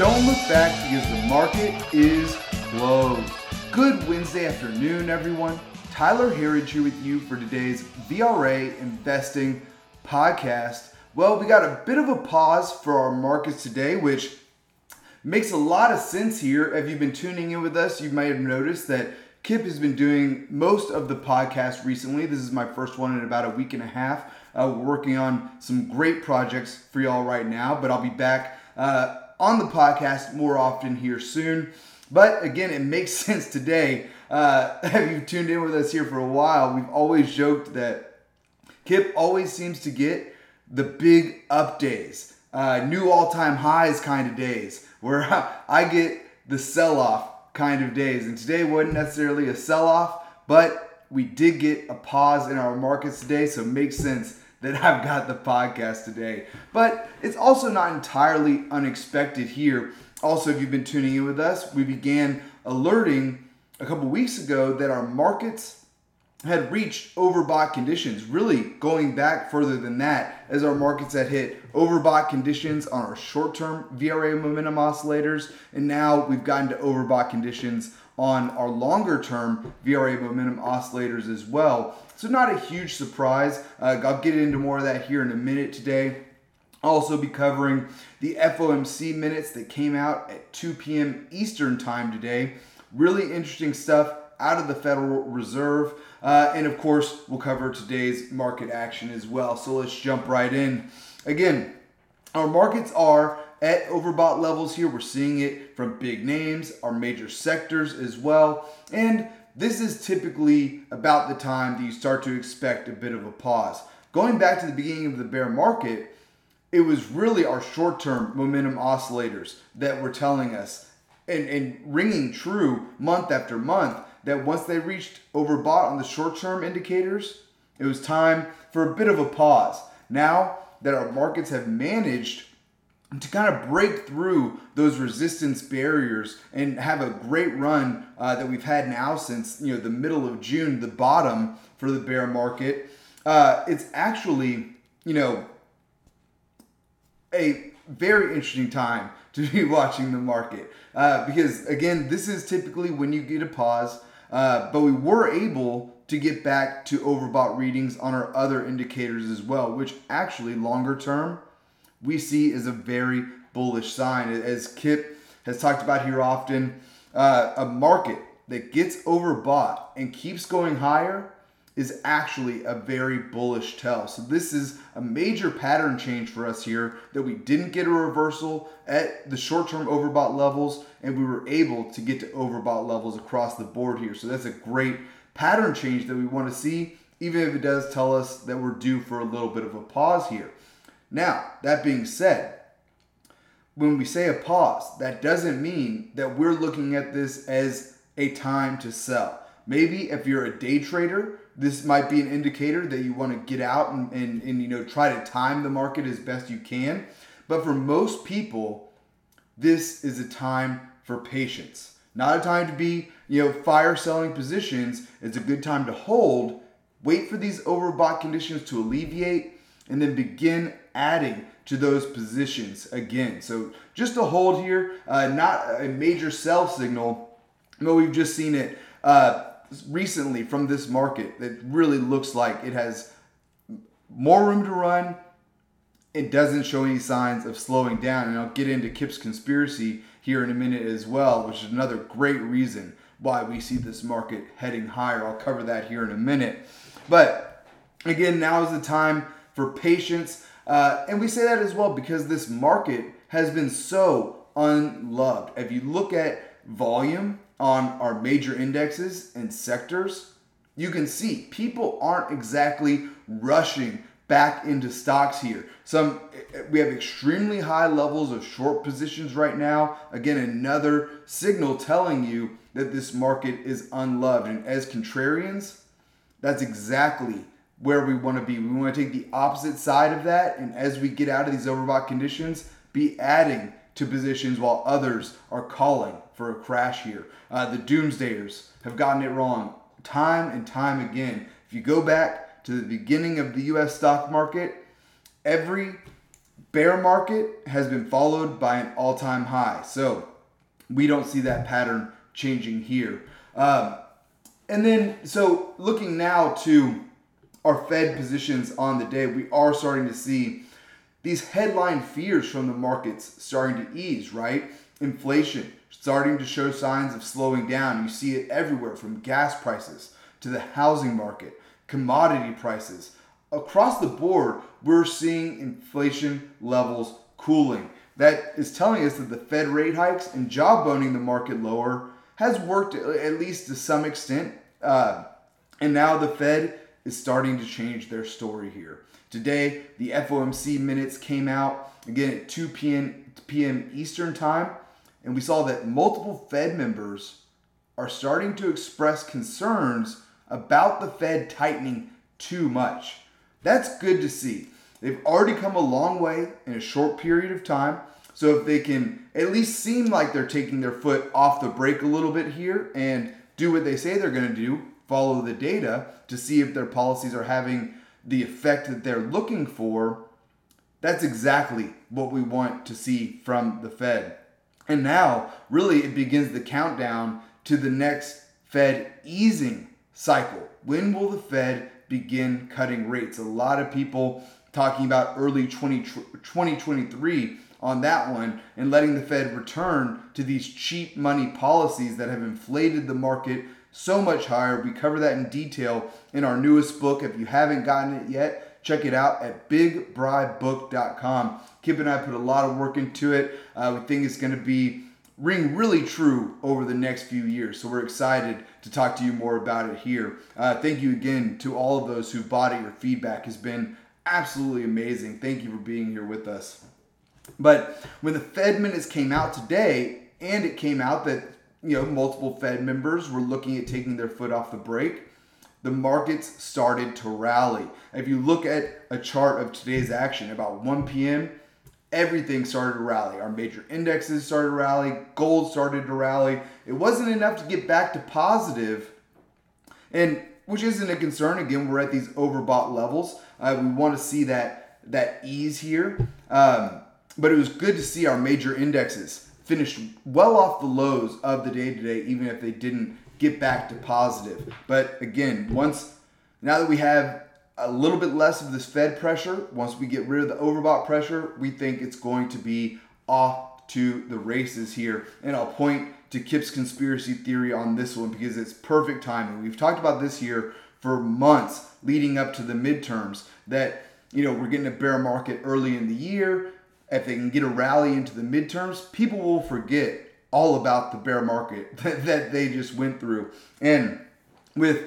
Don't look back because the market is closed. Good Wednesday afternoon, everyone. Tyler Herriage here with you for today's VRA Investing podcast. Well, we got a bit of a pause for our markets today, which makes a lot of sense here. If you've been tuning in with us, you might have noticed that Kip has been doing most of the podcast recently. This is my first one in about a week and a half. Uh, we're working on some great projects for y'all right now, but I'll be back uh, on the podcast more often here soon. But again, it makes sense today. Uh, have you tuned in with us here for a while? We've always joked that Kip always seems to get the big up days, uh, new all time highs kind of days, where I get the sell off kind of days. And today wasn't necessarily a sell off, but we did get a pause in our markets today, so it makes sense that I've got the podcast today. But it's also not entirely unexpected here. Also, if you've been tuning in with us, we began alerting a couple weeks ago that our markets had reached overbought conditions, really going back further than that, as our markets had hit overbought conditions on our short term VRA momentum oscillators, and now we've gotten to overbought conditions on our longer term VRA momentum oscillators as well. So, not a huge surprise. Uh, I'll get into more of that here in a minute today. Also be covering the FOMC minutes that came out at 2 p.m. Eastern Time today. Really interesting stuff out of the Federal Reserve. Uh, and of course, we'll cover today's market action as well. So let's jump right in. Again, our markets are at overbought levels here. We're seeing it from big names, our major sectors as well. And this is typically about the time that you start to expect a bit of a pause. Going back to the beginning of the bear market, it was really our short term momentum oscillators that were telling us and, and ringing true month after month that once they reached overbought on the short term indicators, it was time for a bit of a pause. Now that our markets have managed to kind of break through those resistance barriers and have a great run uh, that we've had now since you know the middle of June, the bottom for the bear market. Uh, it's actually you know a very interesting time to be watching the market uh, because again, this is typically when you get a pause. Uh, but we were able to get back to overbought readings on our other indicators as well, which actually longer term we see is a very bullish sign. As Kip has talked about here often, uh, a market that gets overbought and keeps going higher is actually a very bullish tell. So this is a major pattern change for us here that we didn't get a reversal at the short-term overbought levels and we were able to get to overbought levels across the board here. So that's a great pattern change that we want to see even if it does tell us that we're due for a little bit of a pause here. Now, that being said, when we say a pause, that doesn't mean that we're looking at this as a time to sell. Maybe if you're a day trader, this might be an indicator that you want to get out and, and, and you know try to time the market as best you can. But for most people, this is a time for patience. Not a time to be, you know, fire selling positions. It's a good time to hold, wait for these overbought conditions to alleviate, and then begin adding to those positions again. So just a hold here, uh, not a major sell signal, but we've just seen it uh, recently from this market that really looks like it has more room to run. It doesn't show any signs of slowing down. And I'll get into Kip's conspiracy here in a minute as well, which is another great reason why we see this market heading higher. I'll cover that here in a minute. But again, now is the time for patience. Uh, and we say that as well because this market has been so unloved. If you look at volume on our major indexes and sectors, you can see people aren't exactly rushing back into stocks here. Some we have extremely high levels of short positions right now. Again, another signal telling you that this market is unloved. And as contrarians, that's exactly where we want to be. We want to take the opposite side of that, and as we get out of these overbought conditions, be adding to positions while others are calling for a crash here. Uh, the doomsdayers have gotten it wrong time and time again. If you go back to the beginning of the U.S. stock market, every bear market has been followed by an all time high. So we don't see that pattern changing here. Um, and then, so looking now to our Fed positions on the day, we are starting to see these headline fears from the markets starting to ease, right? Inflation starting to show signs of slowing down. You see it everywhere from gas prices to the housing market, commodity prices. Across the board, we're seeing inflation levels cooling. That is telling us that the Fed rate hikes and jawboning the market lower has worked at least to some extent. Uh, and now the Fed is starting to change their story here. Today, the FOMC minutes came out again at 2 p.m. p.m. Eastern Time, and we saw that multiple Fed members are starting to express concerns about the Fed tightening too much. That's good to see. They've already come a long way in a short period of time. So if they can at least seem like they're taking their foot off the brake a little bit here and do what they say they're going to do, follow the data to see if their policies are having the effect that they're looking for, that's exactly what we want to see from the Fed. And now, really, it begins the countdown to the next Fed easing cycle. When will the Fed begin cutting rates? A lot of people talking about early 20, 2023 on that one and letting the Fed return to these cheap money policies that have inflated the market so much higher. We cover that in detail in our newest book. If you haven't gotten it yet, check it out at bigbribebook.com. Kip and I put a lot of work into it. Uh, we think it's going to be ring really true over the next few years. So we're excited to talk to you more about it here. Uh, thank you again to all of those who bought it. Your feedback has been absolutely amazing. Thank you for being here with us. But when the Fed minutes came out today, and it came out that you know multiple Fed members were looking at taking their foot off the brake, the markets started to rally. If you look at a chart of today's action, about 1 p.m., everything started to rally. Our major indexes started to rally, gold started to rally. It wasn't enough to get back to positive, and which isn't a concern. Again, we're at these overbought levels. Uh, we want to see that that ease here. Um, but it was good to see our major indexes finish well off the lows of the day today, even if they didn't get back to positive. But again, once now that we have a little bit less of this Fed pressure, once we get rid of the overbought pressure, we think it's going to be off to the races here. And I'll point to Kip's conspiracy theory on this one because it's perfect timing. We've talked about this here for months leading up to the midterms that you know we're getting a bear market early in the year if they can get a rally into the midterms, people will forget all about the bear market that, that they just went through. And with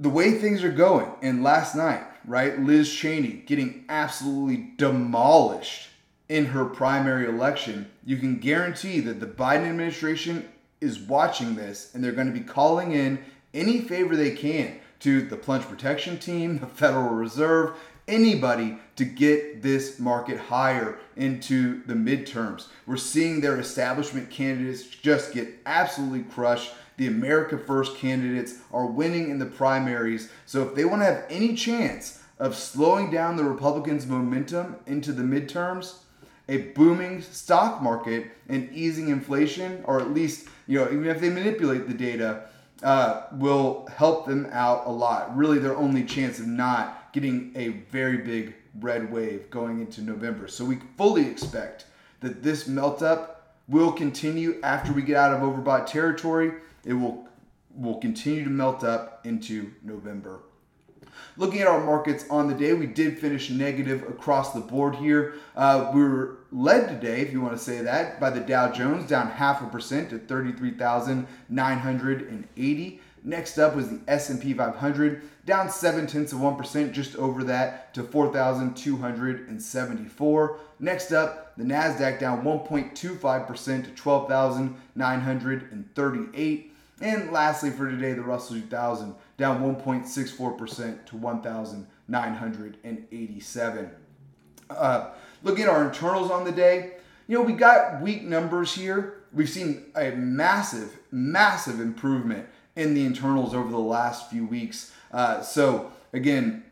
the way things are going, and last night, right, Liz Cheney getting absolutely demolished in her primary election, you can guarantee that the Biden administration is watching this and they're going to be calling in any favor they can to the plunge protection team, the Federal Reserve, anybody to get this market higher into the midterms. We're seeing their establishment candidates just get absolutely crushed. The America First candidates are winning in the primaries. So if they want to have any chance of slowing down the Republicans' momentum into the midterms, a booming stock market and easing inflation, or at least, you know, even if they manipulate the data, uh, will help them out a lot. Really, their only chance of not getting a very big red wave going into November. So we fully expect that this melt up will continue after we get out of overbought territory. It will will continue to melt up into November. Looking at our markets on the day, we did finish negative across the board here. Uh, we were led today, if you want to say that, by the Dow Jones, down half a percent to 33,980. Next up was the S&P 500, down 7 tenths of 1%, just over that to 4,274. Next up, the NASDAQ down 1.25% to 12,938. And lastly for today, the Russell 2000 down 1.64% to 1,987. Uh, looking at our internals on the day, you know, we got weak numbers here. We've seen a massive, massive improvement in the internals over the last few weeks. Uh, so again,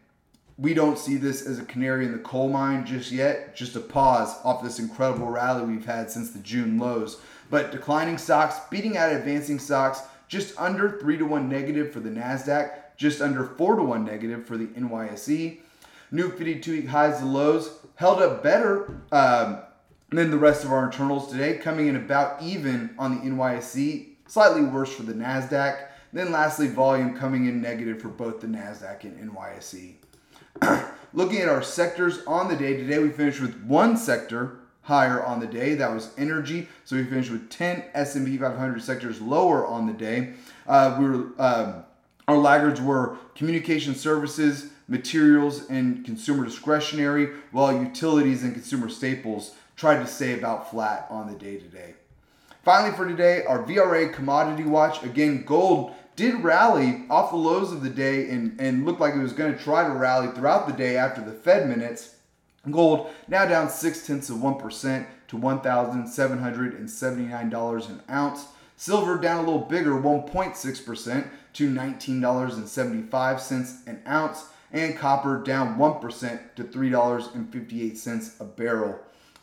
we don't see this as a canary in the coal mine just yet, just a pause off this incredible rally we've had since the June lows. But declining stocks beating out advancing stocks, just under 3 to 1 negative for the NASDAQ, just under 4 to 1 negative for the NYSE. New 52 week highs to lows held up better um, than the rest of our internals today, coming in about even on the NYSE, slightly worse for the NASDAQ. Then lastly, volume coming in negative for both the NASDAQ and NYSE. Looking at our sectors on the day, today we finished with one sector higher on the day. That was energy. So we finished with 10 S&P 500 sectors lower on the day. Uh, we were um, our laggards were communication services, materials, and consumer discretionary, while utilities and consumer staples tried to stay about flat on the day today. Finally, for today, our VRA commodity watch. Again, gold did rally off the lows of the day and, and looked like it was going to try to rally throughout the day after the Fed minutes. Gold now down six tenths of 1% to $1,779 an ounce. Silver down a little bigger, 1.6% to $19.75 an ounce. And copper down 1% to $3.58 a barrel.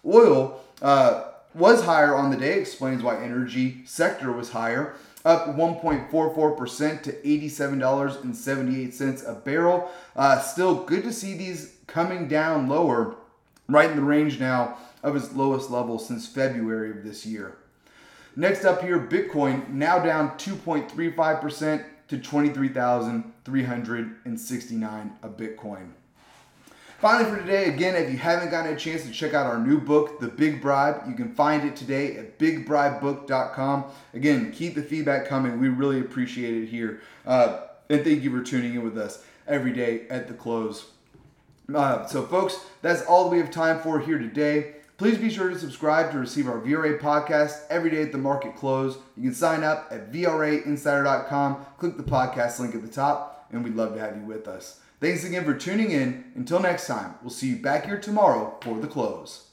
Oil uh, was higher on the day, explains why energy sector was higher up 1.44% to $87.78 a barrel. Uh, still good to see these coming down lower, right in the range now of its lowest level since February of this year. Next up here, Bitcoin now down 2.35% to 23,369 a Bitcoin. Finally, for today, again, if you haven't gotten a chance to check out our new book, The Big Bribe, you can find it today at bigbribebook.com. Again, keep the feedback coming. We really appreciate it here. Uh, and thank you for tuning in with us every day at the close. Uh, so, folks, that's all we have time for here today. Please be sure to subscribe to receive our VRA podcast every day at the market close. You can sign up at VRAinsider.com, click the podcast link at the top, and we'd love to have you with us. Thanks again for tuning in. Until next time, we'll see you back here tomorrow for the close.